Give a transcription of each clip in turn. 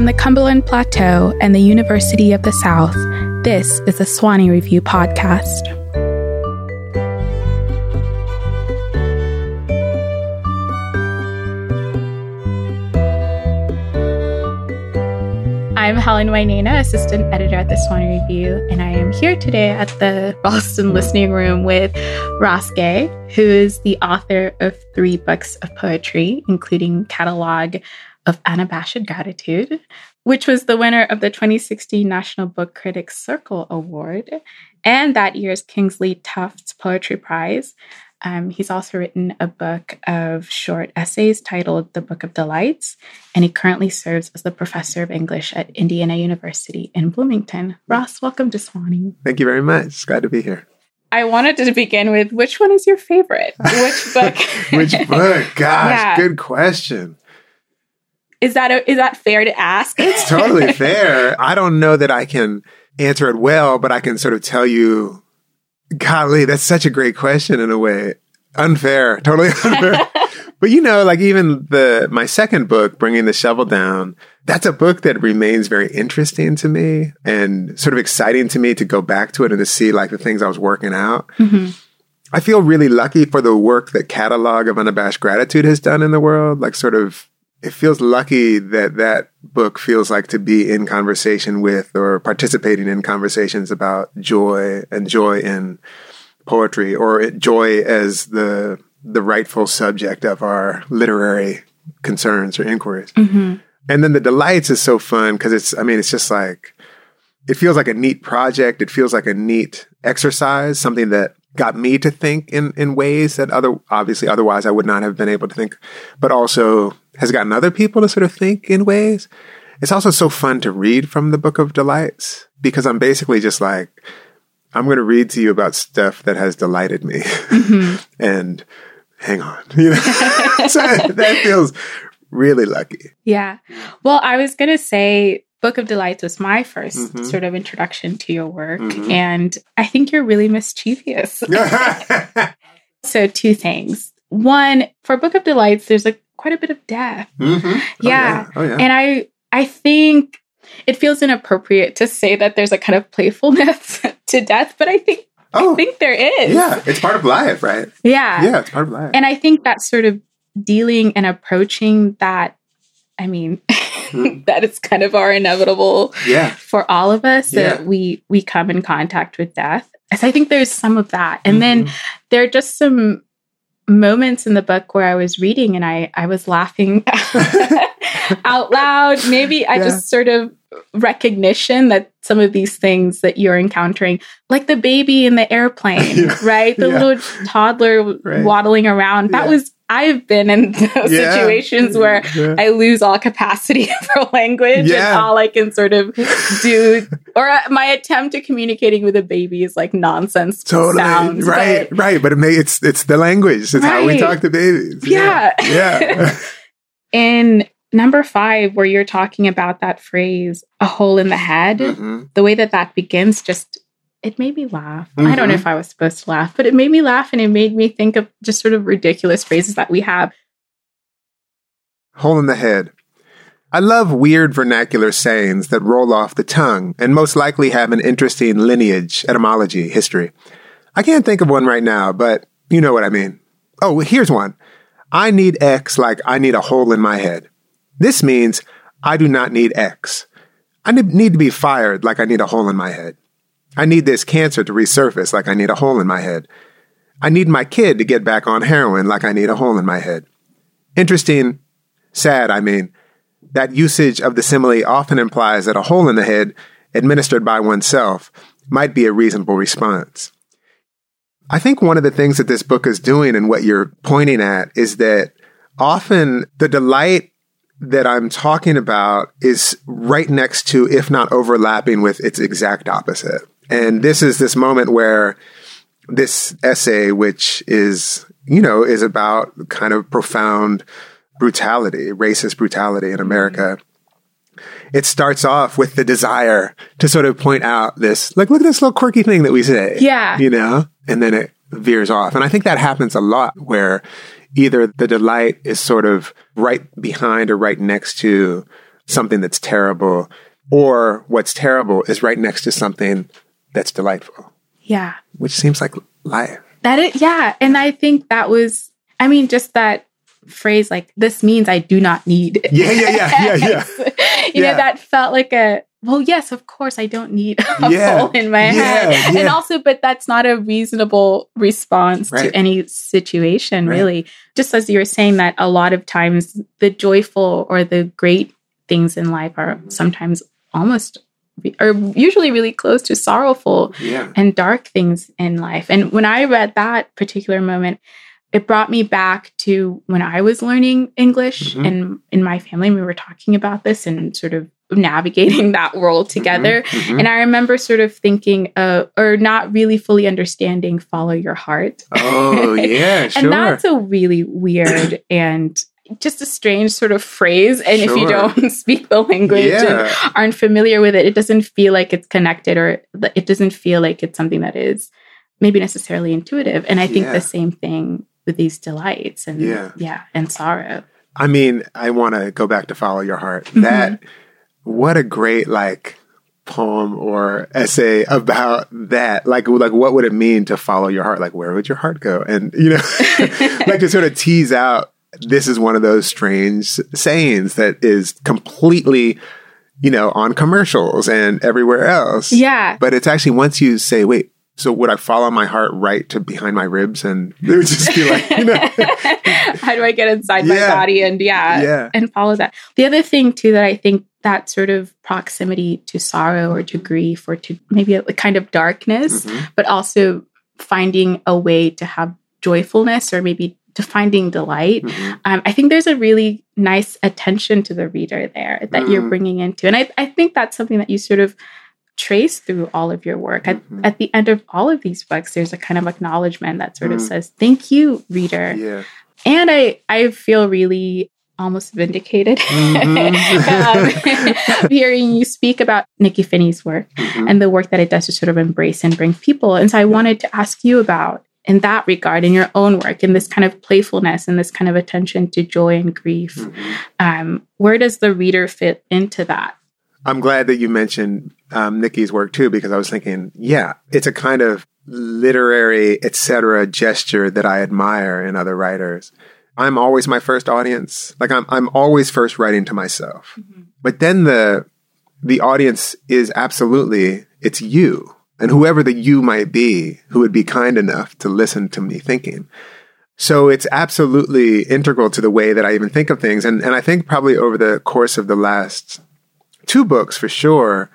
From the Cumberland Plateau and the University of the South, this is the Sewanee Review Podcast. I'm Helen Wainena, assistant editor at the Sewanee Review, and I am here today at the Boston Listening Room with Ross Gay, who is the author of three books of poetry, including Catalog of Unabashed Gratitude, which was the winner of the 2016 National Book Critics Circle Award and that year's Kingsley Tufts Poetry Prize. Um, he's also written a book of short essays titled The Book of Delights, and he currently serves as the professor of English at Indiana University in Bloomington. Ross, welcome to Sewanee. Thank you very much. It's glad to be here. I wanted to begin with which one is your favorite? Which book? which book? Gosh, yeah. good question. Is that a, is that fair to ask? It's totally fair. I don't know that I can answer it well, but I can sort of tell you golly, that's such a great question in a way. Unfair, totally unfair. but you know, like even the my second book, Bringing the Shovel Down, that's a book that remains very interesting to me and sort of exciting to me to go back to it and to see like the things I was working out. Mm-hmm. I feel really lucky for the work that Catalog of Unabashed Gratitude has done in the world, like sort of it feels lucky that that book feels like to be in conversation with or participating in conversations about joy and joy in poetry or joy as the the rightful subject of our literary concerns or inquiries. Mm-hmm. And then the delights is so fun because it's I mean it's just like it feels like a neat project. It feels like a neat exercise, something that got me to think in in ways that other obviously otherwise I would not have been able to think, but also has gotten other people to sort of think in ways. It's also so fun to read from the Book of Delights because I'm basically just like, I'm going to read to you about stuff that has delighted me. Mm-hmm. and hang on, you know, so that feels really lucky. Yeah. Well, I was going to say Book of Delights was my 1st mm-hmm. sort of introduction to your work. Mm-hmm. And I think you're really mischievous. so, two things. One, for Book of Delights, there's a quite a bit of death. Mm-hmm. Oh, yeah. Oh, yeah. And I I think it feels inappropriate to say that there's a kind of playfulness to death, but I think oh, I think there is. Yeah, it's part of life, right? Yeah. Yeah, it's part of life. And I think that sort of dealing and approaching that I mean, mm. that is kind of our inevitable yeah. for all of us yeah. that we we come in contact with death. So I think there's some of that. And mm-hmm. then there are just some moments in the book where I was reading and I, I was laughing out loud. Maybe I yeah. just sort of recognition that some of these things that you're encountering, like the baby in the airplane, yeah. right? The yeah. little toddler right. waddling around, that was I've been in those yeah. situations where yeah. I lose all capacity for language yeah. and all I can sort of do, or my attempt at communicating with a baby is like nonsense. Totally sounds, right, but, right. But it may, it's it's the language. It's right. how we talk to babies. Yeah, yeah. in number five, where you're talking about that phrase, "a hole in the head," mm-hmm. the way that that begins just it made me laugh. Mm-hmm. I don't know mm-hmm. if I was supposed to laugh, but it made me laugh and it made me think of just sort of ridiculous phrases that we have. Hole in the head. I love weird vernacular sayings that roll off the tongue and most likely have an interesting lineage, etymology, history. I can't think of one right now, but you know what I mean. Oh, here's one. I need X like I need a hole in my head. This means I do not need X. I need to be fired like I need a hole in my head. I need this cancer to resurface like I need a hole in my head. I need my kid to get back on heroin like I need a hole in my head. Interesting, sad, I mean, that usage of the simile often implies that a hole in the head, administered by oneself, might be a reasonable response. I think one of the things that this book is doing and what you're pointing at is that often the delight that I'm talking about is right next to, if not overlapping with its exact opposite. And this is this moment where this essay, which is, you know, is about kind of profound brutality, racist brutality in America. It starts off with the desire to sort of point out this, like, look at this little quirky thing that we say. Yeah. You know? And then it veers off. And I think that happens a lot where either the delight is sort of right behind or right next to something that's terrible or what's terrible is right next to something that's delightful. Yeah. Which seems like life. That is, yeah. And I think that was, I mean, just that phrase, like, this means I do not need. Yeah, yeah, yeah, yeah, yeah. you yeah. know, that felt like a, well, yes, of course, I don't need a yeah. hole in my yeah, head. And also, but that's not a reasonable response right. to any situation, right. really. Just as you were saying, that a lot of times the joyful or the great things in life are sometimes almost are usually really close to sorrowful yeah. and dark things in life. And when I read that particular moment, it brought me back to when I was learning English mm-hmm. and in my family, we were talking about this and sort of navigating that world mm-hmm. together. Mm-hmm. And I remember sort of thinking, uh, or not really fully understanding, follow your heart. Oh, yeah, sure. and that's a really weird and just a strange sort of phrase. And sure. if you don't speak the language yeah. and aren't familiar with it, it doesn't feel like it's connected or it doesn't feel like it's something that is maybe necessarily intuitive. And I think yeah. the same thing with these delights and yeah, yeah and sorrow. I mean, I want to go back to follow your heart. Mm-hmm. That what a great like poem or essay about that like like what would it mean to follow your heart like where would your heart go and you know like to sort of tease out this is one of those strange sayings that is completely, you know, on commercials and everywhere else. Yeah. But it's actually once you say, wait, so would I follow my heart right to behind my ribs and it would just be like, you know, how do I get inside yeah. my body and yeah, yeah, and follow that. The other thing too that I think that sort of proximity to sorrow or to grief or to maybe a, kind of darkness, mm-hmm. but also finding a way to have joyfulness or maybe to finding delight. Mm-hmm. Um, I think there's a really nice attention to the reader there that mm-hmm. you're bringing into. And I, I think that's something that you sort of trace through all of your work. Mm-hmm. At, at, the end of all of these books, there's a kind of acknowledgement that sort of mm-hmm. says, Thank you, reader. Yeah. And I, I feel really almost vindicated mm-hmm. um, hearing you speak about Nikky Finney's work mm-hmm. and the work that it does to sort of embrace and bring people. And so I wanted to ask you about in that regard in your own work in this kind of playfulness and this kind of attention to joy and grief mm-hmm. um, where does the reader fit into that? I'm glad that you mentioned um, nikky's work too because i was thinking yeah it's a kind of literary etc gesture that i admire in other writers. I'm always my first audience. Like i'm, I'm always first writing to myself. Mm-hmm. but then the the audience is absolutely it's you and whoever the you might be who would be kind enough to listen to me thinking. So it's absolutely integral to the way that I even think of things. And, and I think probably over the course of the last two books for sure,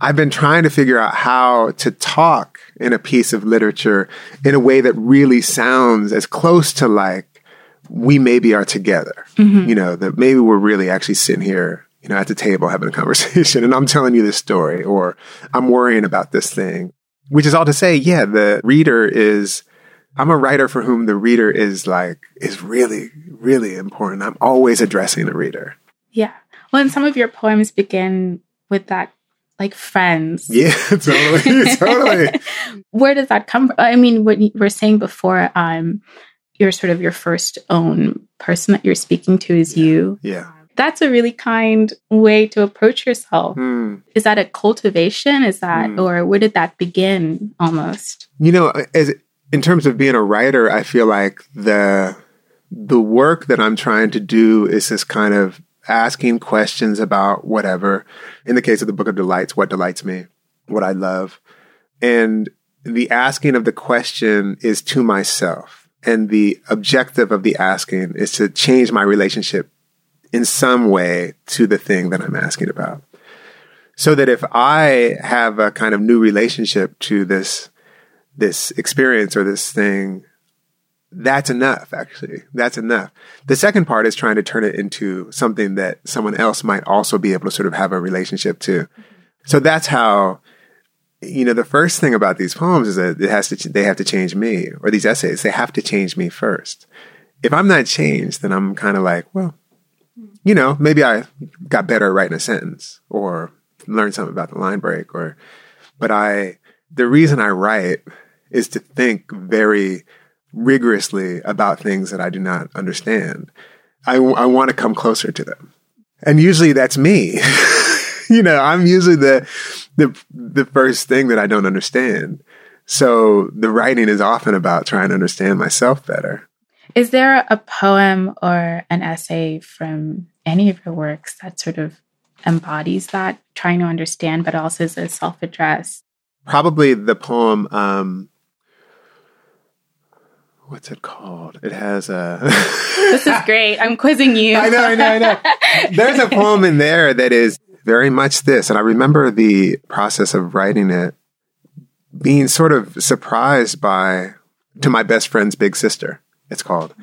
I've been trying to figure out how to talk in a piece of literature in a way that really sounds as close to like we maybe are together. Mm-hmm. You know, that maybe we're really actually sitting here you know, at the table having a conversation and I'm telling you this story or I'm worrying about this thing, which is all to say, yeah, the reader is, I'm a writer for whom the reader is like, is really, really important. I'm always addressing the reader. Yeah. Well, and some of your poems begin with that like friends. Yeah, totally, totally. Where does that come from? I mean, what you were saying before, um, you're sort of your first own person that you're speaking to is yeah. you. Yeah that's a really kind way to approach yourself. Mm. Is that a cultivation? Is that, mm. or where did that begin almost? You know, as in terms of being a writer, I feel like the the work that I'm trying to do is this kind of asking questions about whatever. In the case of the Book of Delights, what delights me, what I love, and the asking of the question is to myself. And the objective of the asking is to change my relationship in some way to the thing that I'm asking about. So that if I have a kind of new relationship to this, this experience or this thing, that's enough, actually. That's enough. The second part is trying to turn it into something that someone else might also be able to sort of have a relationship to. So that's how, you know, the first thing about these poems is that it has to, they have to change me, or these essays, they have to change me first. If I'm not changed, then I'm kind of like, well, Mm. you know, maybe I got better at writing a sentence or learned something about the line break or, but I, the reason I write is to think very rigorously about things that I do not understand. I, I want to come closer to them. And usually that's me. you know, I'm usually the, the, the first thing that I don't understand. So the writing is often about trying to understand myself better. Is there a poem or an essay from any of your works that sort of embodies that, trying to understand, but also is a self address? Probably the poem, um, what's it called? It has a. this is great. I'm quizzing you. I know, I know, I know. There's a poem in there that is very much this. And I remember the process of writing it being sort of surprised by to my best friend's big sister. It's called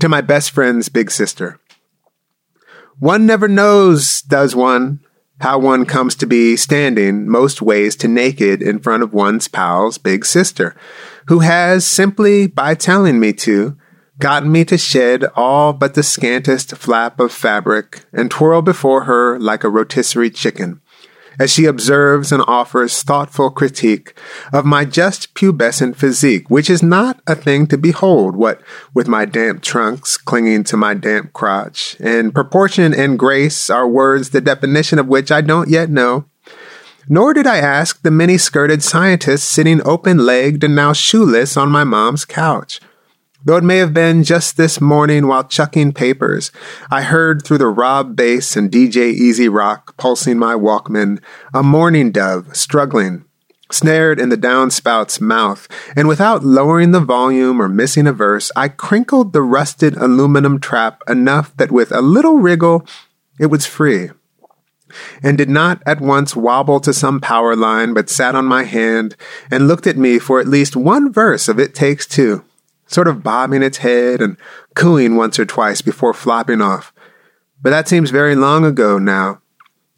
to my best friend's big sister. One never knows, does one, how one comes to be standing most ways to naked in front of one's pal's big sister, who has simply by telling me to gotten me to shed all but the scantest flap of fabric and twirl before her like a rotisserie chicken as she observes and offers thoughtful critique of my just pubescent physique, which is not a thing to behold, what with my damp trunks clinging to my damp crotch, and proportion and grace are words the definition of which I don't yet know. Nor did I ask the many skirted scientist sitting open legged and now shoeless on my mom's couch. Though it may have been just this morning while chucking papers, I heard through the Rob Base and DJ E-Z Rock pulsing my Walkman a mourning dove struggling, snared in the downspout's mouth, and without lowering the volume or missing a verse, I crinkled the rusted aluminum trap enough that with a little wriggle, it was free and did not at once wobble to some power line, but sat on my hand and looked at me for at least one verse of It Takes Two sort of bobbing its head and cooing once or twice before flopping off. But that seems very long ago now,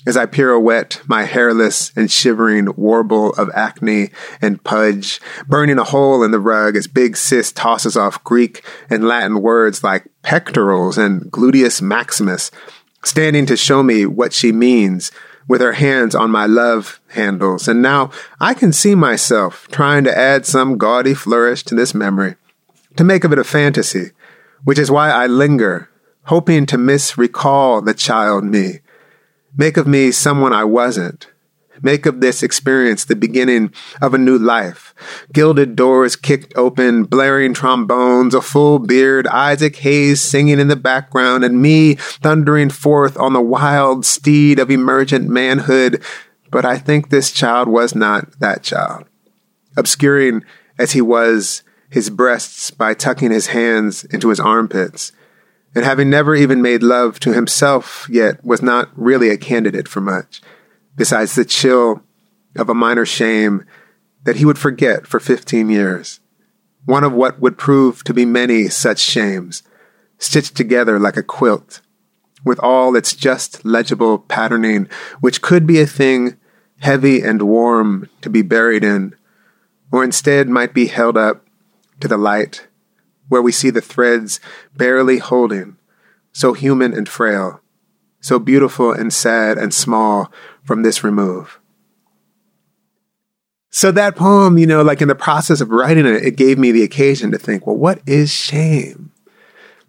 as I pirouette my hairless and shivering warble of acne and pudge, burning a hole in the rug as Big Sis tosses off Greek and Latin words like pectorals and gluteus maximus, standing to show me what she means with her hands on my love handles. And now I can see myself trying to add some gaudy flourish to this memory to make of it a fantasy, which is why I linger, hoping to misrecall the child me, make of me someone I wasn't, make of this experience the beginning of a new life. Gilded doors kicked open, blaring trombones, a full beard, Isaac Hayes singing in the background, and me thundering forth on the wild steed of emergent manhood. But I think this child was not that child. Obscuring as he was his breasts by tucking his hands into his armpits, and having never even made love to himself yet was not really a candidate for much, besides the chill of a minor shame that he would forget for fifteen years. One of what would prove to be many such shames, stitched together like a quilt, with all its just legible patterning, which could be a thing heavy and warm to be buried in, or instead might be held up to the light, where we see the threads barely holding, so human and frail, so beautiful and sad and small from this remove. So that poem, you know, like in the process of writing it, it gave me the occasion to think, well, what is shame?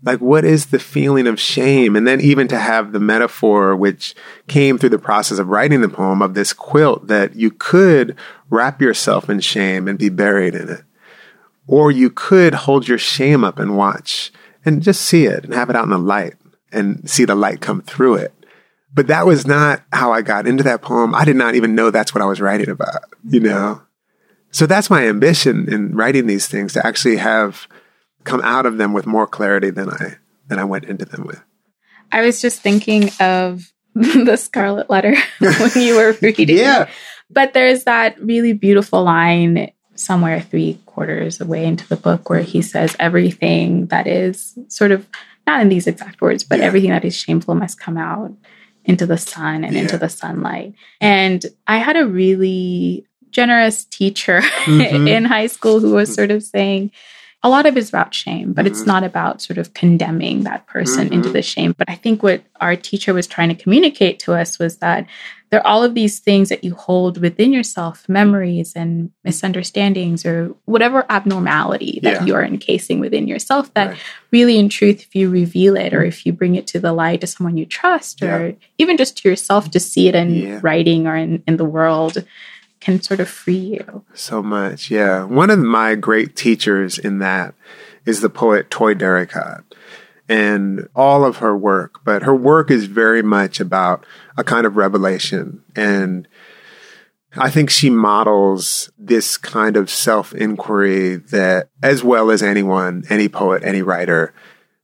Like, what is the feeling of shame? And then even to have the metaphor, which came through the process of writing the poem of this quilt that you could wrap yourself in shame and be buried in it. Or you could hold your shame up and watch and just see it and have it out in the light and see the light come through it. But that was not how I got into that poem. I did not even know that's what I was writing about, you know? So that's my ambition in writing these things to actually have come out of them with more clarity than I than I went into them with. I was just thinking of the Scarlet Letter when you were reading. yeah. But there's that really beautiful line somewhere three quarters away into the book where he says everything that is sort of not in these exact words, but yeah. everything that is shameful must come out into the sun and yeah. into the sunlight. And I had a really generous teacher mm-hmm. in high school who was sort of saying, a lot of it is about shame, but mm-hmm. it's not about sort of condemning that person mm-hmm. into the shame. But I think what our teacher was trying to communicate to us was that there are all of these things that you hold within yourself, memories and misunderstandings or whatever abnormality that yeah. you're encasing within yourself that right. really in truth if you reveal it or if you bring it to the light to someone you trust or even just to yourself to see it in yeah. writing or in, in the world can sort of free you. So much, yeah. One of my great teachers in that is the poet Toi Derricotte and all of her work, but her work is very much about a kind of revelation. And I think she models this kind of self inquiry that, as well as anyone, any poet, any writer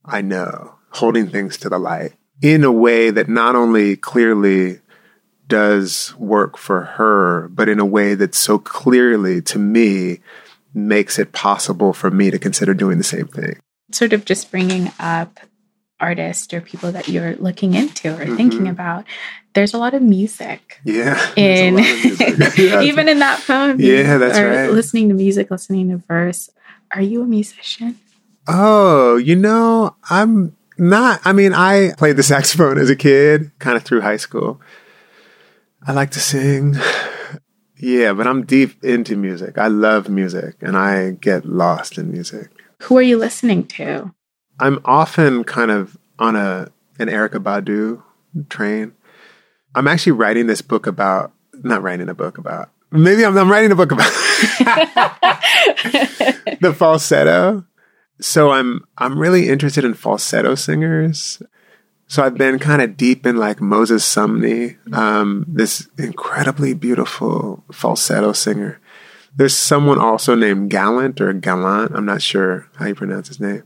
I know, holding things to the light in a way that not only clearly does work for her, but in a way that so clearly to me makes it possible for me to consider doing the same thing. Sort of just bringing up artists or people that you're looking into or mm-hmm. thinking about there's a lot of music yeah in music. even in that poem yeah that's right. listening to music listening to verse. Are you a musician? Oh you know i'm not i mean i played the saxophone as a kid kind of through high school. I like to sing. Yeah but i'm deep into music. I love music and i get lost in music who are you listening to I'm often kind of on a an Erykah Badu train. I'm actually writing this book about not writing a book about maybe I'm, I'm writing a book about the falsetto. So I'm I'm really interested in falsetto singers. So I've been kind of deep in like Moses Sumney, um, this incredibly beautiful falsetto singer. There's someone also named Gallant or Gallant. I'm not sure how you pronounce his name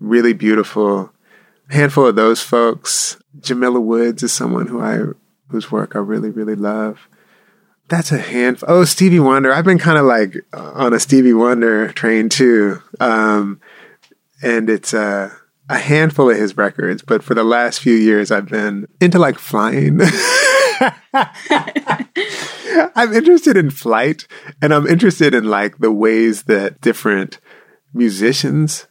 really beautiful. handful of those folks. Jamila Woods is someone who I whose work I really really love. That's a handful. Oh, Stevie Wonder. I've been kind of like on a Stevie Wonder train too, um, and it's a handful of his records. But for the last few years, I've been into like flying. I'm interested in flight, and I'm interested in like the ways that different musicians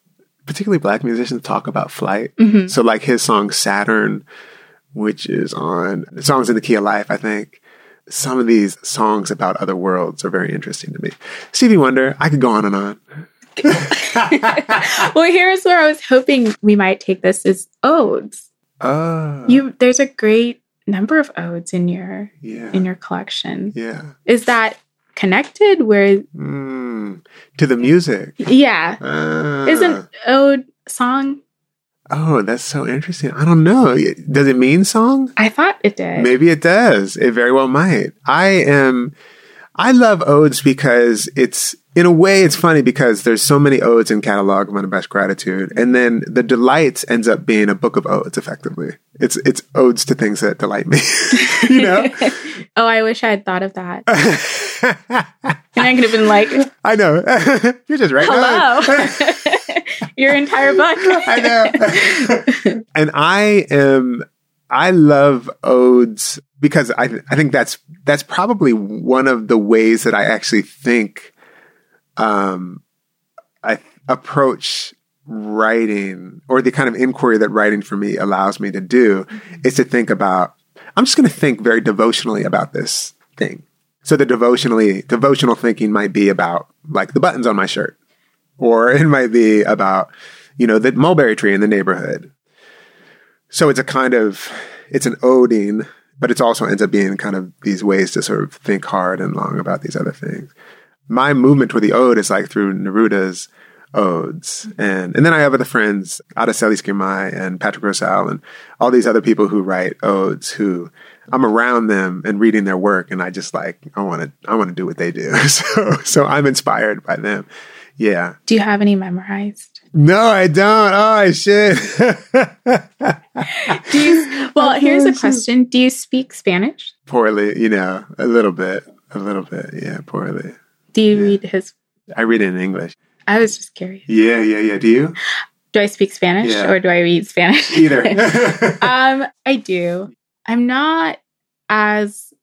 particularly black musicians talk about flight. Mm-hmm. So like his song Saturn, which is on songs in the key of life, I think. Some of these songs about other worlds are very interesting to me. Stevie Wonder, I could go on and on. well, here's where I was hoping we might take this is odes. Oh. You there's a great number of odes in your yeah. in your collection. Yeah. Is that connected where mm, to the music. Yeah. Uh, isn't ode song? Oh that's so interesting. I don't know. Does it mean song? I thought it did. Maybe it does. It very well might. I am i love odes because it's in a way, it's funny because there's so many odes in catalog of unabashed gratitude, and then the delights ends up being a book of odes. Effectively, it's it's odes to things that delight me. you know? oh, I wish I had thought of that. and I could have been like, I know, you're just right. Hello, your entire book. I know, and I am. I love odes because I I think that's that's probably one of the ways that I actually think um, I approach writing or the kind of inquiry that writing for me allows me to do mm-hmm. is to think about I'm just going to think very devotionally about this thing. So the devotionally devotional thinking might be about like the buttons on my shirt or it might be about you know the mulberry tree in the neighborhood. So it's a kind of it's an oding, but it also ends up being kind of these ways to sort of think hard and long about these other things my movement toward the ode is like through Neruda's odes. And and then I have other friends, Aracelis Girmay and Patrick Rosal and all these other people who write odes who I'm around them and reading their work and I just like I want to I want to do what they do. So so I'm inspired by them. Yeah. Do you have any memorized? No, I don't. Oh, I should. do you Well, here's a question. Do you speak Spanish? Poorly, you know, a little bit. A little bit. Yeah, poorly. Do you yeah. read his? I read it in English. I was just curious. Yeah, yeah, yeah. Do you? Do I speak Spanish yeah. or do I read Spanish? Either. um, I do. I'm not as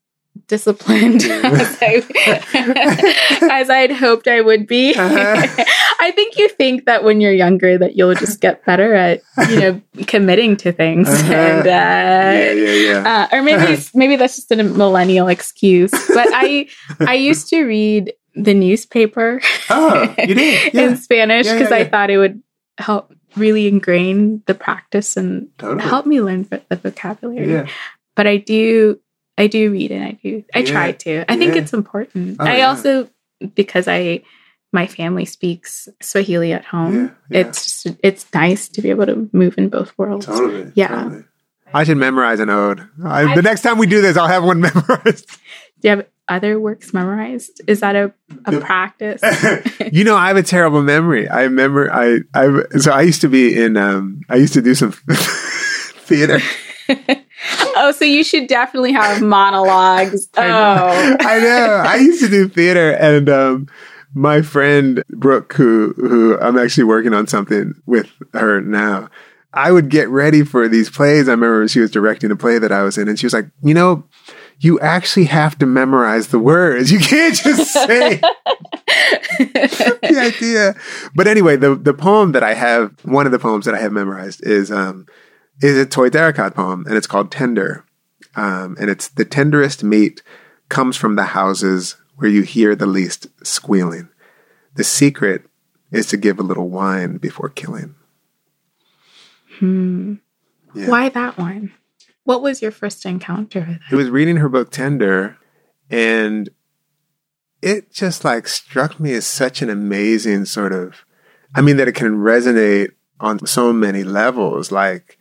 disciplined as, I, as I'd hoped I would be. Uh-huh. I think you think that when you're younger that you'll just get better at you know committing to things, uh-huh. and uh, yeah, yeah, yeah. Uh, or maybe maybe that's just a millennial excuse. But I I used to read the newspaper. Oh, you did yeah. in Spanish because I thought it would help really ingrain the practice and totally. help me learn the vocabulary. But I do I do read and I do I try to. I think it's important. Oh, I also because I my family speaks Swahili at home. It's just, it's nice to be able to move in both worlds. Totally. Yeah. Totally. I should memorize an ode. I, the next time we do this, I'll have one memorized. Do you have other works memorized? Is that a, a practice? you know, I have a terrible memory. I remember I I so I used to be in um I used to do some theater oh, so you should definitely have monologues. Oh, I know. I used to do theater, and um, my friend Brooke, who who I'm actually working on something with her now. I would get ready for these plays. I remember she was directing a play that I was in, and she was like, "You know, you actually have to memorize the words. You can't just say the idea." But anyway, the the poem that I have, one of the poems that I have memorized is um, is a Toi Derricotte poem, and it's called Tender. Um, and it's the tenderest meat comes from the houses where you hear the least squealing. The secret is to give a little wine before killing. Hmm. Yeah. Why that one? What was your first encounter with it? It was reading her book Tender, and it just like struck me as such an amazing sort of, I mean, that it can resonate on so many levels. Like,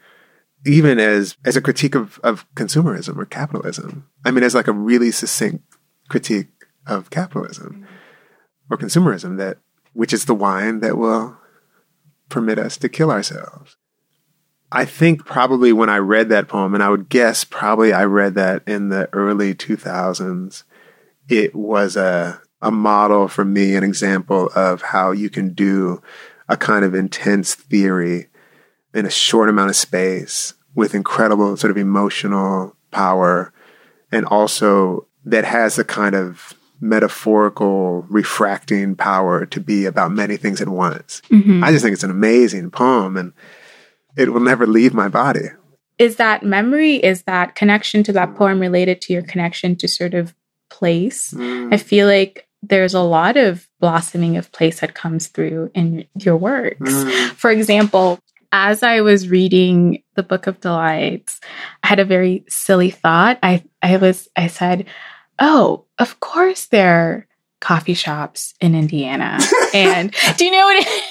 even as as a critique of, of consumerism or capitalism. I mean, as like a really succinct critique of capitalism or consumerism that which is the wine that will permit us to kill ourselves. I think probably when I read that poem, and I would guess probably I read that in the early 2000s, it was a, a model for me, an example of how you can do a kind of intense theory in a short amount of space with incredible sort of emotional power and also that has a kind of metaphorical refracting power to be about many things at once. Mm-hmm. I just think it's an amazing poem and it will never leave my body. Is that memory, is that connection to that poem related to your connection to sort of place? Mm. I feel like there's a lot of blossoming of place that comes through in your works. Mm. For example, as I was reading the Book of Delights, I had a very silly thought. I, I was, I said, Oh, of course there are coffee shops in Indiana. and do you know what?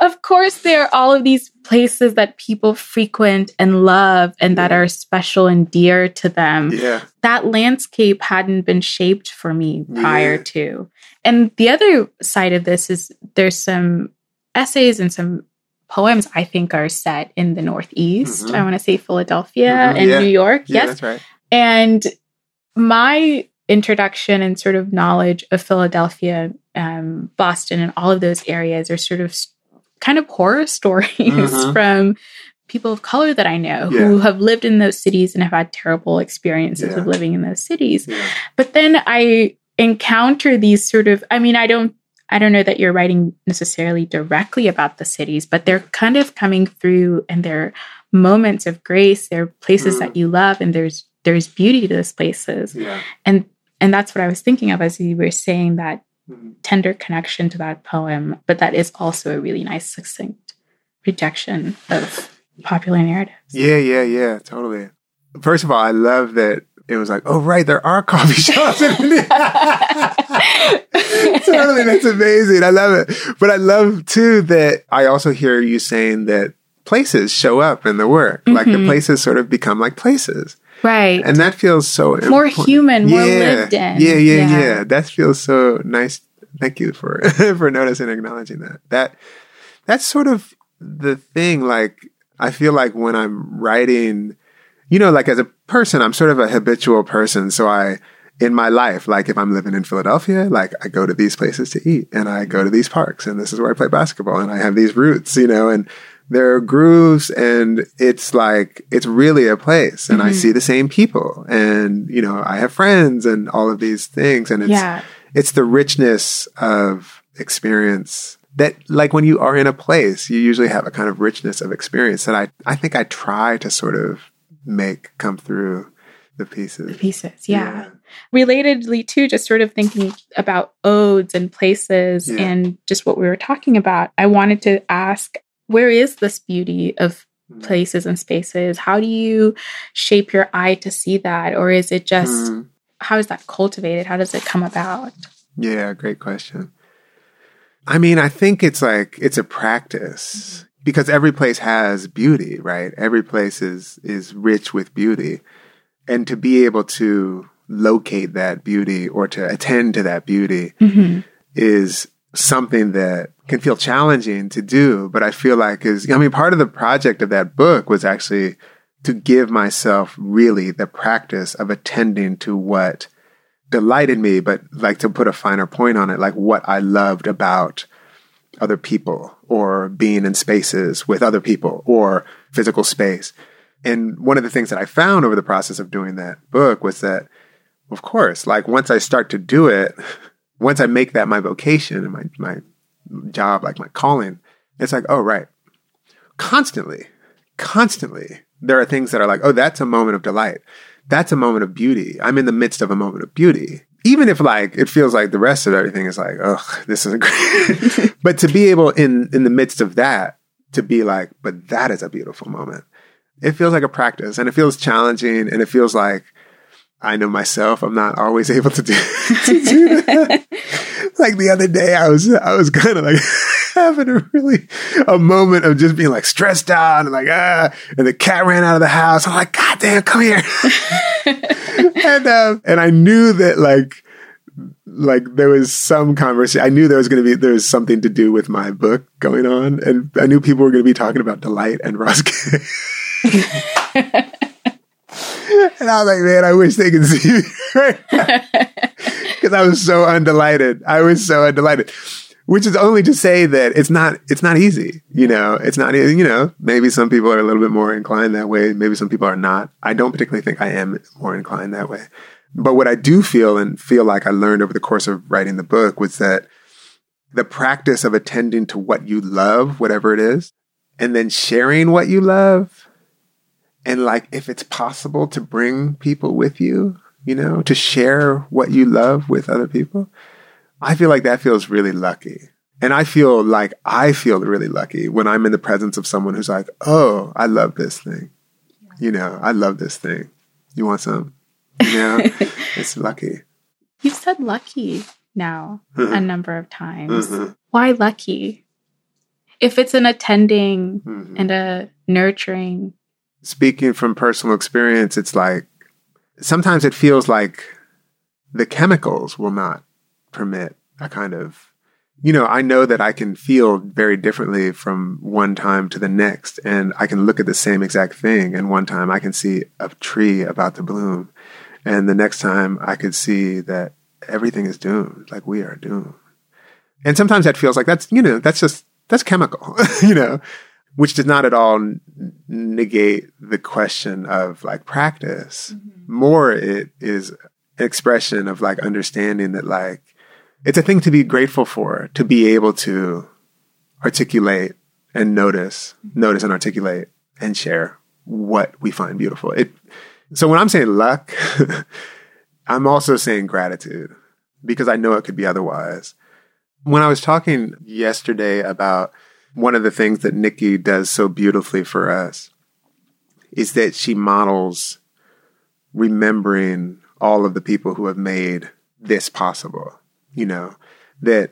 of course, there are all of these places that people frequent and love and that are special and dear to them. Yeah. That landscape hadn't been shaped for me prior yeah. to. And the other side of this is there's some essays and some poems I think are set in the Northeast. Mm-hmm. I want to say Philadelphia mm-hmm. and yeah. New York. Yeah, yes, that's right. And my introduction and sort of knowledge of Philadelphia, um, Boston, and all of those areas are sort of kind of horror stories mm-hmm. from people of color that I know yeah. who have lived in those cities and have had terrible experiences yeah. of living in those cities. Yeah. But then I encounter these sort of, I mean, I don't I don't know that you're writing necessarily directly about the cities, but they're kind of coming through and they're moments of grace. They're places mm. that you love and there's there's beauty to those places. Yeah. And and that's what I was thinking of as you were saying that mm. tender connection to that poem, but that is also a really nice succinct rejection of popular narratives. Yeah, yeah, yeah, totally. First of all, I love that it was like, oh right, there are coffee shops in Indiana. totally, that's amazing. I love it. But I love too that I also hear you saying that places show up in the work. Mm-hmm. Like the mm-hmm. places sort of become like places. Right. And that feels so more important. human, more yeah. lived in. Yeah, yeah, yeah, yeah. That feels so nice. Thank you for for noticing and acknowledging that. That that's sort of the thing. Like I feel like when I'm writing you know, like as a person, I'm sort of a habitual person. So I, in my life, like if I'm living in Philadelphia, like I go to these places to eat and I go to these parks and this is where I play basketball and I have these roots, you know, and there are grooves and it's like it's really a place and mm-hmm. i see the same people and you know i have friends and all of these things and it's yeah. it's the richness of experience that like when you are in a place you usually have a kind of richness of experience that i i think i try to sort of make come through the pieces the pieces yeah. yeah. relatedly too just sort of thinking about odes and places yeah. and just what we were talking about i wanted to ask where is this beauty of mm. places and spaces? How do you shape your eye to see that? Or is it just, mm. how is that cultivated? How does it come about? Yeah, great question. I mean, I think it's like, it's a practice because every place has beauty, right? Every place is, is rich with beauty. And to be able to locate that beauty or to attend to that beauty mm-hmm. is something that can feel challenging to do, but I feel like is, I mean, part of the project of that book was actually to give myself really the practice of attending to what delighted me, but like to put a finer point on it, like what I loved about other people or being in spaces with other people or physical space. And one of the things that I found over the process of doing that book was that, of course, like once I start to do it, once I make that my vocation and my, my job, like my calling, it's like, oh, right. Constantly, constantly, there are things that are like, oh, that's a moment of delight. That's a moment of beauty. I'm in the midst of a moment of beauty. Even if like it feels like the rest of everything is like, oh, this is great. but to be able in in the midst of that to be like, but that is a beautiful moment. It feels like a practice and it feels challenging and it feels like I know myself, I'm not always able to do, to do that. like the other day, I was, I was kind of like having a really, a moment of just being like stressed out and like, ah, and the cat ran out of the house. I'm like, God damn, come here. and, uh, and I knew that like, like there was some conversation. I knew there was going to be, there was something to do with my book going on. And I knew people were going to be talking about delight and Ross and I was like, man, I wish they could see me because I was so undelighted. I was so undelighted. Which is only to say that it's not it's not easy. You know, it's not you know, maybe some people are a little bit more inclined that way, maybe some people are not. I don't particularly think I am more inclined that way. But what I do feel and feel like I learned over the course of writing the book was that the practice of attending to what you love, whatever it is, and then sharing what you love and like if it's possible to bring people with you, you know, to share what you love with other people, I feel like that feels really lucky. And I feel like I feel really lucky when I'm in the presence of someone who's like, "Oh, I love this thing." You know, I love this thing. You want some? You know, it's lucky. You've said lucky now mm-hmm. a number of times. Mm-hmm. Why lucky? If it's an attending mm-hmm. and a nurturing speaking from personal experience, it's like sometimes it feels like the chemicals will not permit a kind of, you know, I know that I can feel very differently from one time to the next. And I can look at the same exact thing. And one time I can see a tree about to bloom. And the next time I could see that everything is doomed, like we are doomed. And sometimes that feels like that's, you know, that's just, that's chemical, you know which does not at all n- negate the question of like practice. Mm-hmm. More, it is an expression of like understanding that like it's a thing to be grateful for, to be able to articulate and notice, mm-hmm. notice and articulate and share what we find beautiful. It, so when I'm saying luck, I'm also saying gratitude because I know it could be otherwise. When I was talking yesterday about one of the things that Nikky does so beautifully for us is that she models remembering all of the people who have made this possible. You know, that,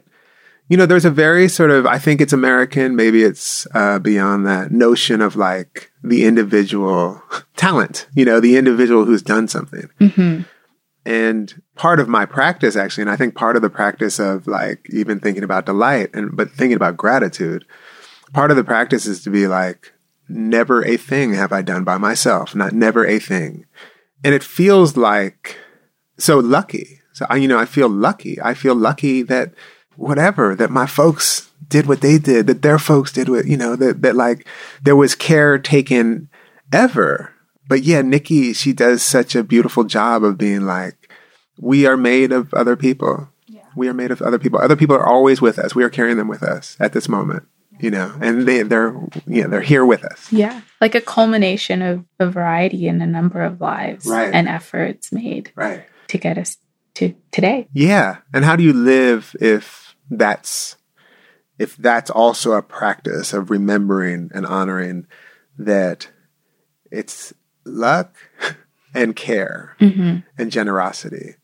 you know, there's a very sort of, I think it's American, maybe it's uh, beyond that notion of like the individual talent, you know, the individual who's done something. Mm-hmm. And part of my practice, actually, and I think part of the practice of like even thinking about delight and but thinking about gratitude part of the practice is to be like, never a thing have I done by myself, not never a thing. And it feels like so lucky. So I, you know, I feel lucky. I feel lucky that whatever, that my folks did what they did, that their folks did what, you know, that, that like there was care taken ever. But yeah, Nikky, she does such a beautiful job of being like, we are made of other people. Yeah. We are made of other people. Other people are always with us. We are carrying them with us at this moment you know, and they they're yeah they're here with us. Yeah, like a culmination of a variety and a number of lives right. and efforts made right to get us to today. Yeah, and how do you live if that's if that's also a practice of remembering and honoring that it's luck and care mm-hmm. and generosity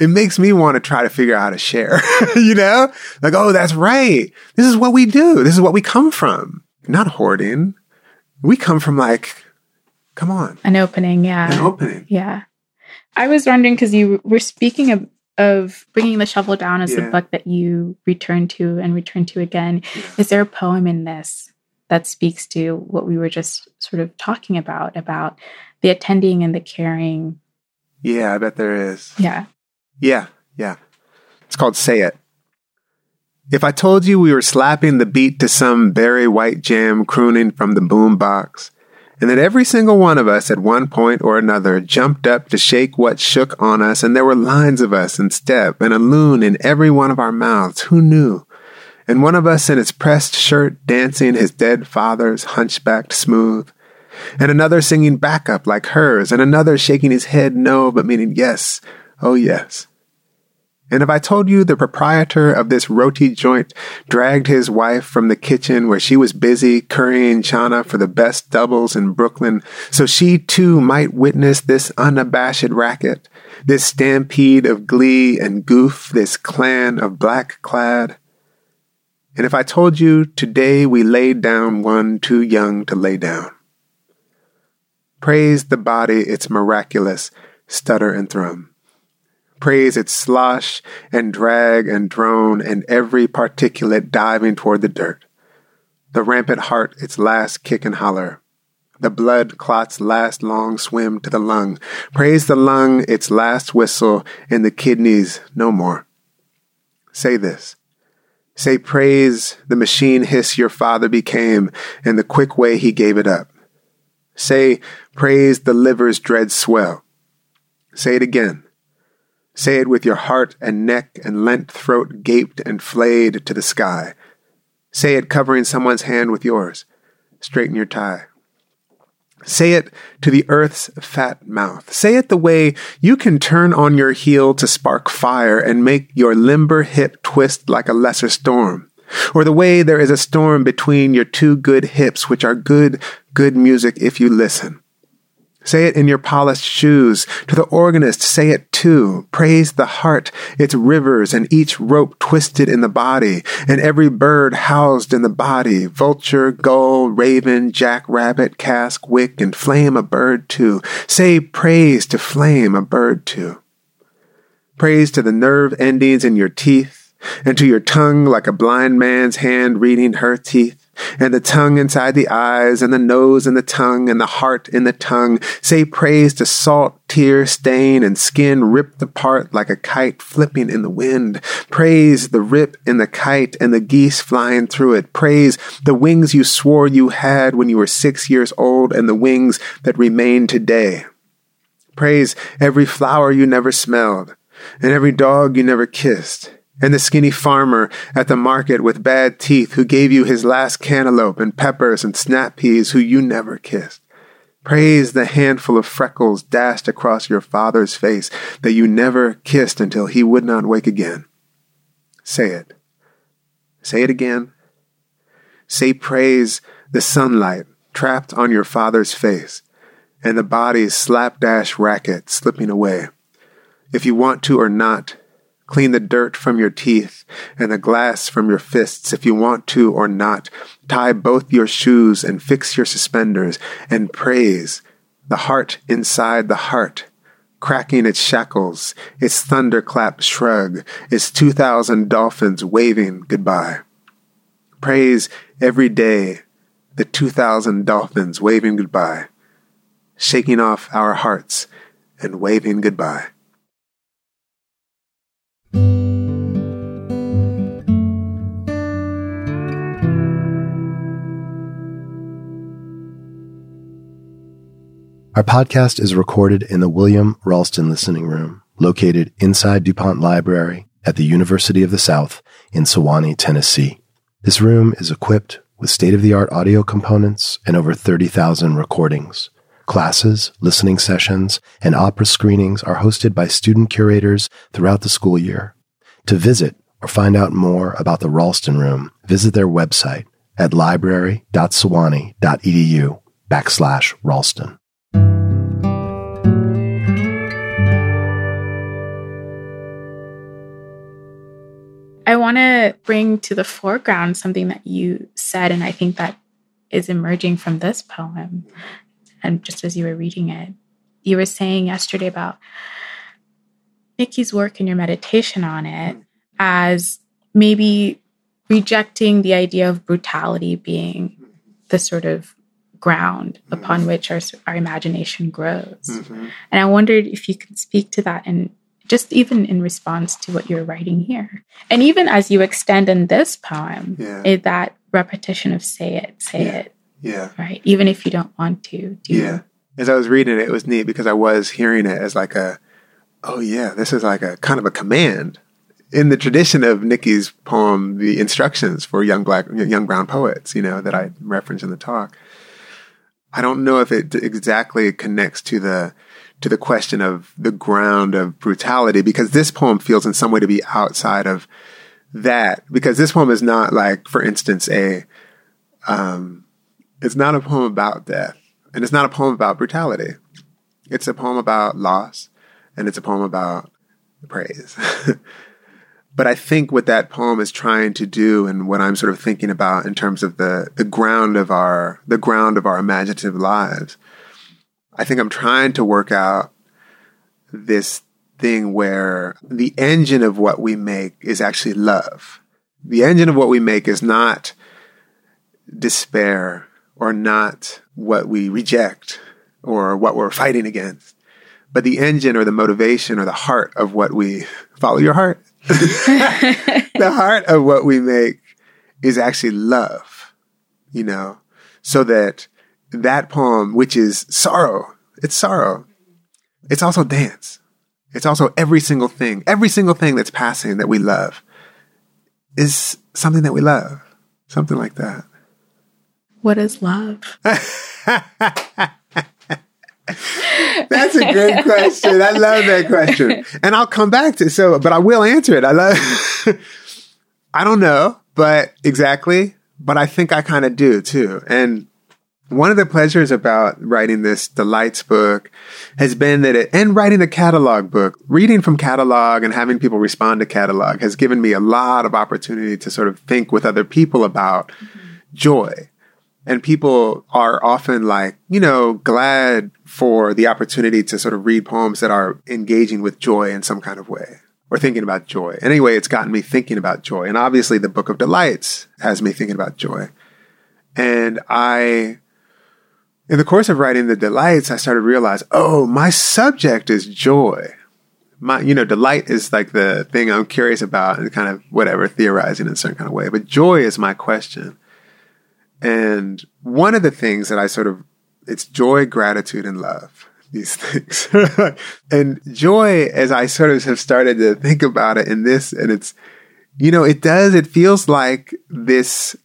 it makes me want to try to figure out how to share, you know? Like, oh, that's right. This is what we do. This is what we come from. Not hoarding. We come from like, come on. An opening, yeah. An opening. Yeah. I was wondering because you were speaking of, of bringing the shovel down as yeah. the book that you return to and return to again. Yeah. Is there a poem in this that speaks to what we were just sort of talking about, about the attending and the caring? Yeah, I bet there is. Yeah. Yeah, yeah. It's called Say It. If I told you we were slapping the beat to some Barry White jam crooning from the boombox, and that every single one of us at one point or another jumped up to shake what shook on us, and there were lines of us in step and a loon in every one of our mouths, who knew? And one of us in his pressed shirt dancing his dead father's hunchbacked smooth, and another singing backup like hers, and another shaking his head no, but meaning yes, oh yes. And if I told you the proprietor of this roti joint dragged his wife from the kitchen where she was busy currying chana for the best doubles in Brooklyn, so she too might witness this unabashed racket, this stampede of glee and goof, this clan of black clad. And if I told you today we laid down one too young to lay down. Praise the body, its miraculous stutter and thrum. Praise its slosh and drag and drone and every particulate diving toward the dirt. The rampant heart its last kick and holler. The blood clot's last long swim to the lung. Praise the lung its last whistle and the kidneys no more. Say this. Say praise the machine hiss your father became and the quick way he gave it up. Say praise the liver's dread swell. Say it again. Say it with your heart and neck and lent throat gaped and flayed to the sky. Say it covering someone's hand with yours. Straighten your tie. Say it to the earth's fat mouth. Say it the way you can turn on your heel to spark fire and make your limber hip twist like a lesser storm. Or the way there is a storm between your two good hips, which are good, good music if you listen. Say it in your polished shoes. To the organist, say it too. Praise the heart, its rivers, and each rope twisted in the body, and every bird housed in the body vulture, gull, raven, jackrabbit, cask, wick, and flame a bird too. Say praise to flame a bird too. Praise to the nerve endings in your teeth, and to your tongue like a blind man's hand reading her teeth and the tongue inside the eyes, and the nose and the tongue, and the heart in the tongue. Say praise to salt, tear, stain, and skin ripped apart like a kite flipping in the wind. Praise the rip in the kite and the geese flying through it. Praise the wings you swore you had when you were six years old, and the wings that remain today. Praise every flower you never smelled, and every dog you never kissed and the skinny farmer at the market with bad teeth who gave you his last cantaloupe and peppers and snap peas who you never kissed. Praise the handful of freckles dashed across your father's face that you never kissed until he would not wake again. Say it. Say it again. Say praise the sunlight trapped on your father's face and the body's slapdash racket slipping away. If you want to or not, Clean the dirt from your teeth and the glass from your fists if you want to or not. Tie both your shoes and fix your suspenders and praise the heart inside the heart, cracking its shackles, its thunderclap shrug, its 2,000 dolphins waving goodbye. Praise every day the 2,000 dolphins waving goodbye, shaking off our hearts and waving goodbye. Our podcast is recorded in the William Ralston Listening Room, located inside DuPont Library at the University of the South in Sewanee, Tennessee. This room is equipped with state of the art audio components and over 30,000 recordings. Classes, listening sessions, and opera screenings are hosted by student curators throughout the school year. To visit or find out more about the Ralston Room, visit their website at library.sewanee.edu backslash Ralston. Want to bring to the foreground something that you said, and I think that is emerging from this poem. And just as you were reading it, you were saying yesterday about Nikky's work and your meditation on it as maybe rejecting the idea of brutality being the sort of ground mm-hmm. upon which our, our imagination grows. Mm-hmm. And I wondered if you could speak to that and just even in response to what you're writing here. And even as you extend in this poem, yeah. it, that repetition of say it, say yeah. it. Yeah. Right. Even if you don't want to. yeah. As I was reading it, it was neat because I was hearing it as like a, oh yeah, this is like a kind of a command. In the tradition of Nikky's poem, The Instructions for Young Black, Young Brown Poets, you know, that I reference in the talk. I don't know if it exactly connects to the to the question of the ground of brutality because this poem feels in some way to be outside of that. Because this poem is not like for instance a um it's not a poem about death and it's not a poem about brutality. It's a poem about loss and it's a poem about praise. But i think what that poem is trying to do and what i'm sort of thinking about in terms of the the ground of our the ground of our imaginative lives I think I'm trying to work out this thing where the engine of what we make is actually love. The engine of what we make is not despair or not what we reject or what we're fighting against, but the engine or the motivation or the heart of what we follow your heart. the heart of what we make is actually love, you know, so that that poem, which is sorrow, it's sorrow. It's also dance. It's also every single thing, every single thing that's passing that we love is something that we love. Something like that. What is love? That's a great question. I love that question. And I'll come back to so, but I will answer it. I love I don't know, but exactly, but I think I kind of do too. And one of the pleasures about writing this delights book has been that it, and writing the catalog book, reading from catalog and having people respond to catalog has given me a lot of opportunity to sort of think with other people about mm-hmm. joy. And people are often like, you know, glad for the opportunity to sort of read poems that are engaging with joy in some kind of way or thinking about joy. Anyway, it's gotten me thinking about joy. And obviously the book of delights has me thinking about joy. And I, in the course of writing the delights, I started to realize, oh, my subject is joy. My, you know, delight is like the thing I'm curious about and kind of whatever, theorizing in a certain kind of way. But joy is my question. And one of the things that I sort of, it's joy, gratitude, and love, these things. and joy, as I sort of have started to think about it in this, and it's, you know, it does, it feels like this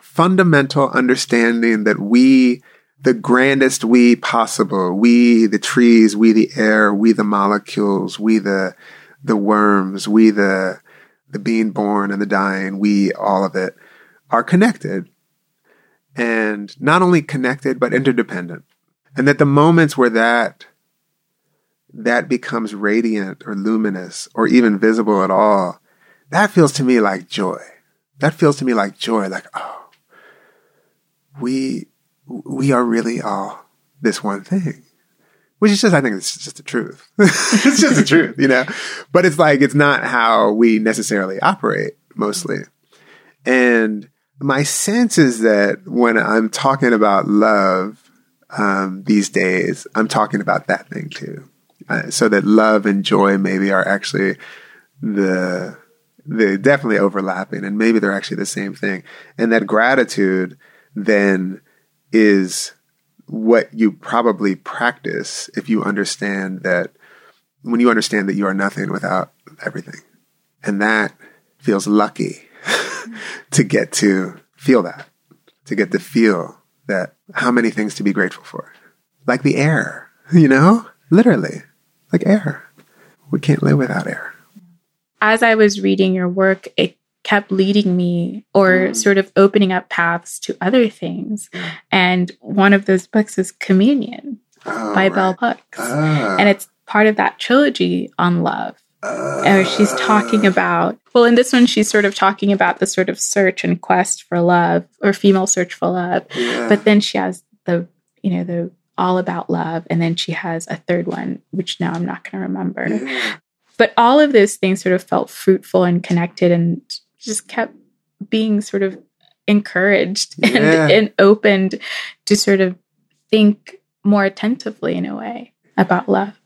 fundamental understanding that we, the grandest we possible. We, the trees, we, the air, we, the molecules, we, the, the worms, we, the, the being born and the dying, we, all of it are connected. And not only connected, but interdependent. And that the moments where that, that becomes radiant or luminous or even visible at all, that feels to me like joy. That feels to me like joy, like, oh, we, we are really all this one thing. Which is just, I think it's just the truth. it's just the truth, you know? But it's like, it's not how we necessarily operate mostly. And my sense is that when I'm talking about love um, these days, I'm talking about that thing too. Uh, so that love and joy maybe are actually the they definitely overlapping and maybe they're actually the same thing. And that gratitude then is what you probably practice if you understand that when you understand that you are nothing without everything. And that feels lucky to get to feel that, to get to feel that how many things to be grateful for. Like the air, you know? Literally, like air. We can't live without air. As I was reading your work, it kept leading me or mm. sort of opening up paths to other things. And one of those books is Communion oh, by right. Bell Hooks. Uh. And it's part of that trilogy on love. Uh. And she's talking about, well, in this one, she's sort of talking about the sort of search and quest for love or female search for love. Yeah. But then she has the, you know, the all about love. And then she has a third one, which now I'm not going to remember. Yeah. But all of those things sort of felt fruitful and connected and just kept being sort of encouraged yeah. and, and opened to sort of think more attentively in a way about love.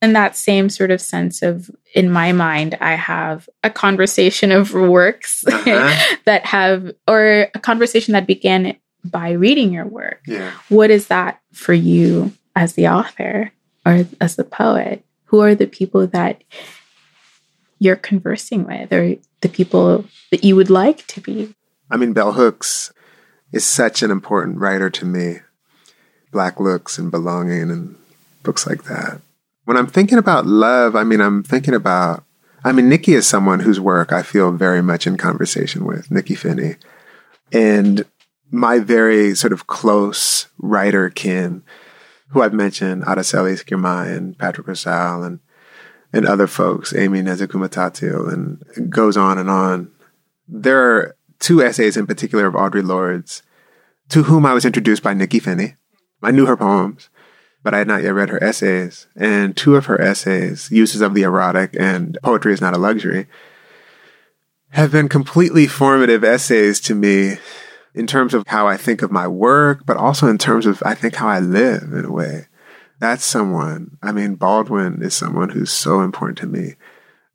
And that same sort of sense of, in my mind, I have a conversation of works uh-huh. that have, or a conversation that began by reading your work. Yeah. What is that for you as the author or as the poet? Who are the people that you're conversing with or the people that you would like to be? I mean, Bell Hooks is such an important writer to me. Black Looks and Belonging and books like that. When I'm thinking about love, I mean, I'm thinking about, I mean, Nikky is someone whose work I feel very much in conversation with, Nikky Finney. And my very sort of close writer kin, who I've mentioned, Aracelis Girmay and Patrick Rosal and and other folks, Amy Nezhukumatathil, and goes on and on. There are two essays in particular of Audre Lorde's, to whom I was introduced by Nikky Finney. I knew her poems, but I had not yet read her essays. And two of her essays, Uses of the Erotic and Poetry is Not a Luxury, have been completely formative essays to me in terms of how I think of my work, but also in terms of, I think, how I live in a way that's someone. I mean, Baldwin is someone who's so important to me.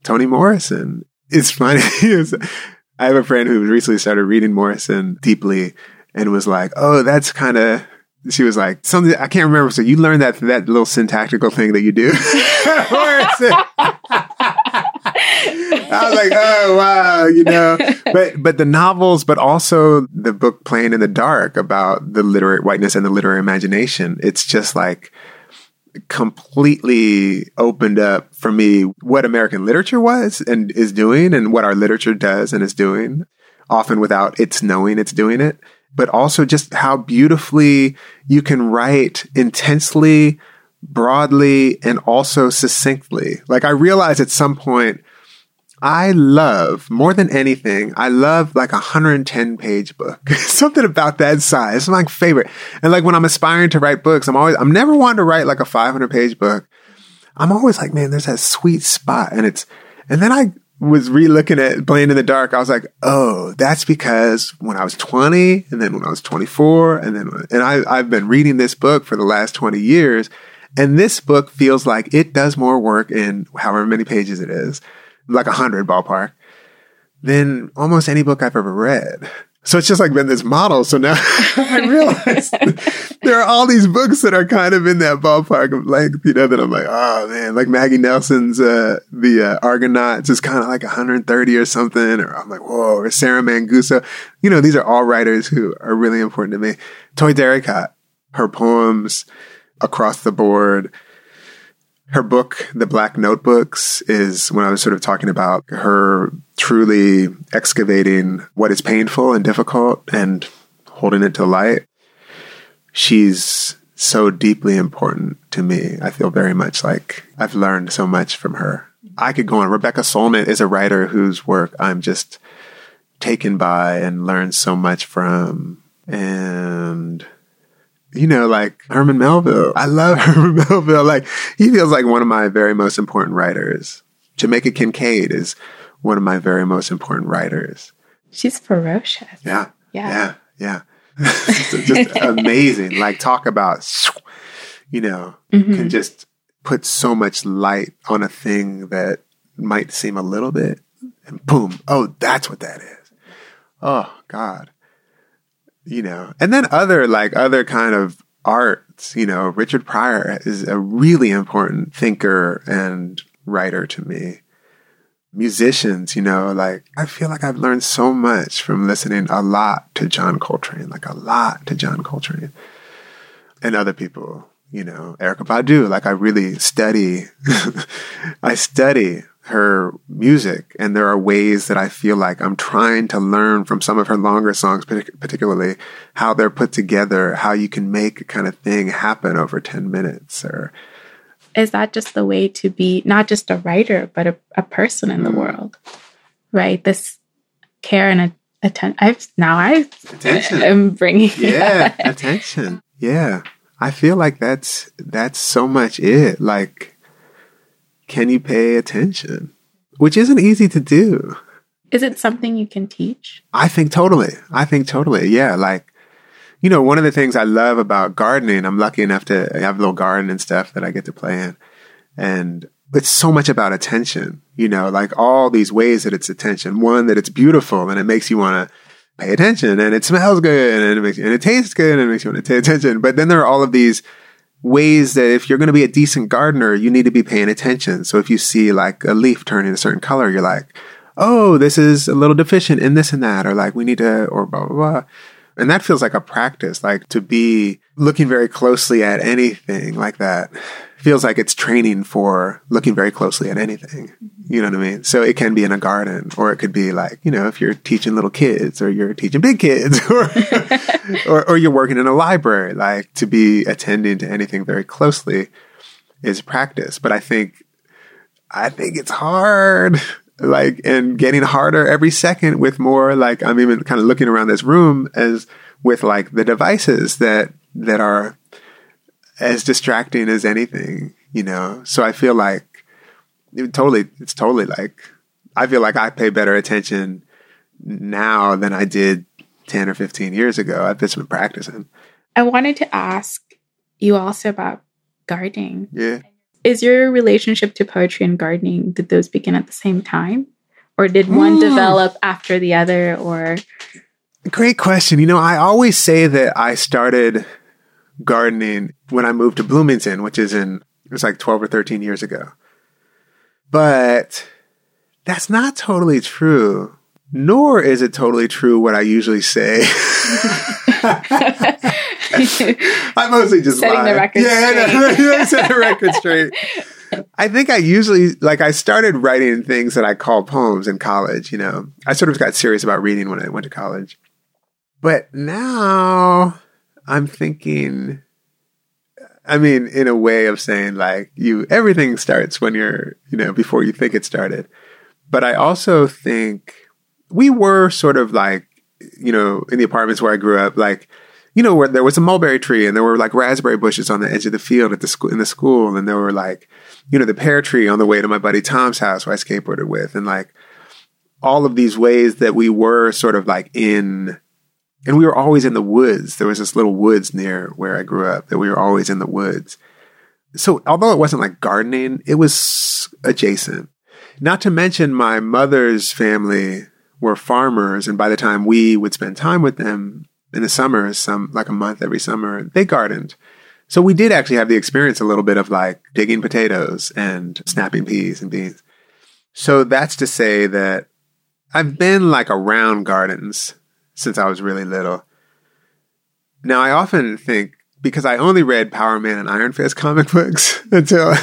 Toni Morrison. It's funny. I have a friend who recently started reading Morrison deeply and was like, "Oh, that's kind of." She was like, "Something I can't remember." So you learned that that little syntactical thing that you do. I was like, "Oh wow," you know. But but the novels, but also the book "Playing in the Dark" about the literary whiteness and the literary imagination. It's just like completely opened up for me what American literature was and is doing and what our literature does and is doing, often without its knowing it's doing it, but also just how beautifully you can write intensely, broadly, and also succinctly. Like I realized at some point I love more than anything. I love like a 110 page book. Something about that size. It's my favorite. And like when I'm aspiring to write books, I'm always, I'm never wanting to write like a 500 page book. I'm always like, man, there's that sweet spot. And it's, and then I was re-looking at Playing in the Dark. I was like, oh, that's because when I was 20 and then when I was 24 and then, and I, I've been reading this book for the last 20 years. And this book feels like it does more work in however many pages it is like a hundred ballpark, than almost any book I've ever read. So it's just like been this model. So now I realize there are all these books that are kind of in that ballpark of length, you know, that I'm like, oh man, like Maggie Nelson's, uh, the, uh, Argonauts is kind of like 130 or something. Or I'm like, whoa, or Sarah Manguso. You know, these are all writers who are really important to me. Toi Derricotte, her poems across the board, her book, The Black Notebooks, is when I was sort of talking about her truly excavating what is painful and difficult and holding it to light. She's so deeply important to me. I feel very much like I've learned so much from her. I could go on. Rebecca Solnit is a writer whose work I'm just taken by and learn so much from. And you know, like Herman Melville. I love Herman Melville. Like he feels like one of my very most important writers. Jamaica Kincaid is one of my very most important writers. She's ferocious. Yeah. Yeah. Yeah. Yeah. just amazing. Like talk about, you know, mm-hmm. can just put so much light on a thing that might seem a little bit and boom. Oh, that's what that is. Oh God you know, and then other like other kind of arts. You know, Richard Pryor is a really important thinker and writer to me. Musicians, you know, like I feel like I've learned so much from listening a lot to John Coltrane, like a lot to John Coltrane and other people, you know, Erykah Badu. Like I really study, I study her music. And there are ways that I feel like I'm trying to learn from some of her longer songs, particularly how they're put together, how you can make a kind of thing happen over 10 minutes or. Is that just the way to be not just a writer, but a, a person in the mm. world? Right? This care and attention. I've now I attention. am bringing yeah attention. Yeah, I feel like that's that's so much it. Like can you pay attention? Which isn't easy to do. Is it something you can teach? I think totally. I think totally. Yeah. Like, you know, one of the things I love about gardening, I'm lucky enough to have a little garden and stuff that I get to play in. And it's so much about attention, you know, like all these ways that it's attention. One, that it's beautiful and it makes you want to pay attention and it smells good and it makes you, and it tastes good and it makes you want to pay attention. But then there are all of these ways that if you're going to be a decent gardener, you need to be paying attention. So if you see like a leaf turning a certain color, you're like, oh, this is a little deficient in this and that, or like we need to, or blah, blah, blah. And that feels like a practice, like to be looking very closely at anything like that feels like it's training for looking very closely at anything. You know what I mean? So it can be in a garden, or it could be like, you know, if you're teaching little kids, or you're teaching big kids, or, or, or you're working in a library, like to be attending to anything very closely is practice. But I think, I think it's hard, like, and getting harder every second with more, like, I'm even kind of looking around this room as with like the devices that, that are as distracting as anything, you know? So I feel like it totally, it's totally like, I feel like I pay better attention now than I did 10 or 15 years ago. I've just been practicing. I wanted to ask you also about gardening. Yeah. Is your relationship to poetry and gardening, did those begin at the same time? Or did one hmm. develop after the other or Great question. You know, I always say that I started gardening when I moved to Bloomington, which is in, it was like 12 or 13 years ago. But that's not totally true, nor is it totally true what I usually say. I mostly just setting lie. the record yeah, straight. Yeah, set the record straight. I think I usually like I started writing things that I call poems in college. You know, I sort of got serious about reading when I went to college, but now I'm thinking, I mean, in a way of saying like you, everything starts when you're, you know, before you think it started. But I also think we were sort of like, you know, in the apartments where I grew up, like, you know, where there was a mulberry tree and there were like raspberry bushes on the edge of the field at the school, in the school. And there were like, you know, the pear tree on the way to my buddy Tom's house where I skateboarded with. And like all of these ways that we were sort of like in and we were always in the woods. There was this little woods near where I grew up that we were always in the woods. So although it wasn't like gardening, it was adjacent. Not to mention my mother's family were farmers. And by the time we would spend time with them in the summer, some like a month every summer, they gardened. So we did actually have the experience a little bit of like digging potatoes and snapping peas and beans. So that's to say that I've been like around gardens since I was really little. Now, I often think because I only read Power Man and Iron Fist comic books until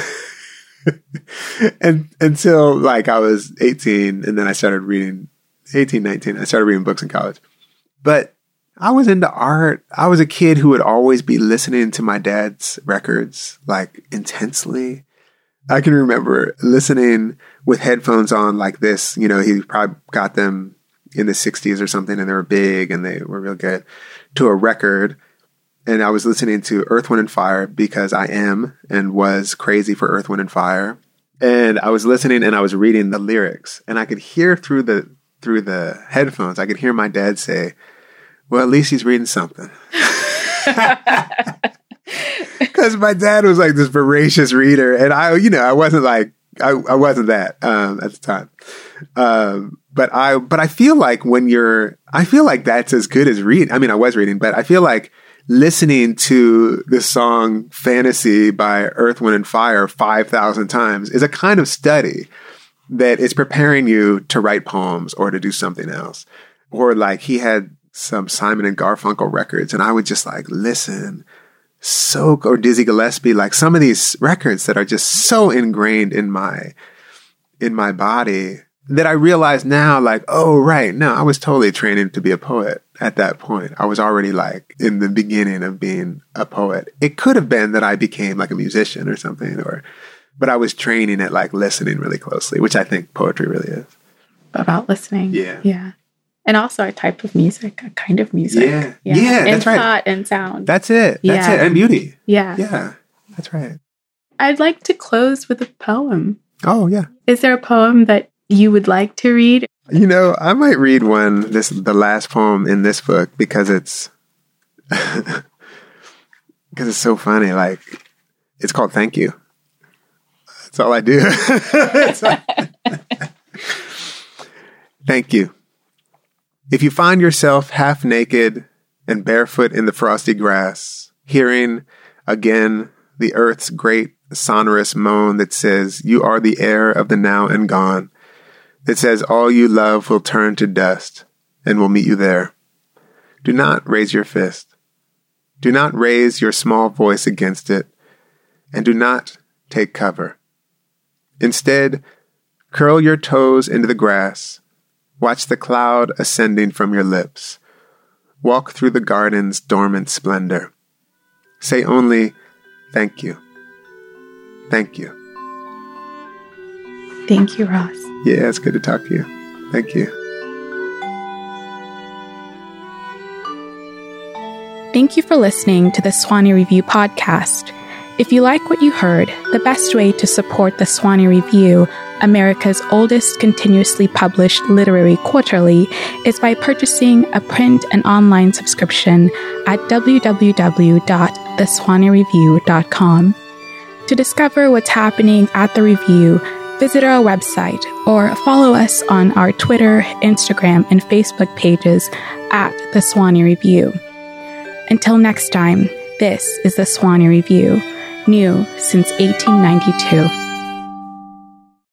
and until like I was 18 and then I started reading 18 19 I started reading books in college. But I was into art. I was a kid who would always be listening to my dad's records like intensely. I can remember listening with headphones on like this, you know, he probably got them in the 60s or something and they were big and they were real good to a record and I was listening to Earth, Wind, and Fire because I am and was crazy for Earth, Wind, and Fire. And I was listening and I was reading the lyrics, and I could hear through the through the headphones. I could hear my dad say, "Well, at least he's reading something." Because my dad was like this voracious reader, and I, you know, I wasn't like I, I wasn't that um, at the time. Um, but I, but I feel like when you're, I feel like that's as good as reading. I mean, I was reading, but I feel like listening to the song Fantasy by Earth, Wind, and Fire 5,000 times is a kind of study that is preparing you to write poems or to do something else. Or like he had some Simon and Garfunkel records, and I would just like listen so or Dizzy Gillespie, like some of these records that are just so ingrained in my in my body that I realize now, like, oh right, no, I was totally training to be a poet at that point. I was already like in the beginning of being a poet. It could have been that I became like a musician or something, or but I was training at like listening really closely, which I think poetry really is. About listening. Yeah. Yeah. And also a type of music, a kind of music. Yeah. Yeah, yeah and that's right. thought and sound. That's it. That's Yeah. it. And beauty. yeah. Yeah. That's right. I'd like to close with a poem. Oh yeah. Is there a poem that you would like to read? You know, I might read one this the last poem in this book because it's because it's so funny. Like it's called Thank You. That's all I do. Thank you. If you find yourself half naked and barefoot in the frosty grass, hearing again the earth's great sonorous moan that says, You are the air of the now and gone, that says, All you love will turn to dust and will meet you there. Do not raise your fist. Do not raise your small voice against it, and do not take cover. Instead, curl your toes into the grass. Watch the cloud ascending from your lips. Walk through the garden's dormant splendor. Say only, Thank you. Thank you. Thank you, Ross. Yeah, it's good to talk to you. Thank you. Thank you for listening to the Sewanee Review podcast. If you like what you heard, the best way to support the Sewanee Review, America's oldest continuously published literary quarterly, is by purchasing a print and online subscription at www.thesewaneereview.com. To discover what's happening at the review, visit our website or follow us on our Twitter, Instagram, and Facebook pages at The Sewanee Review. Until next time, this is The Sewanee Review, new since 1892.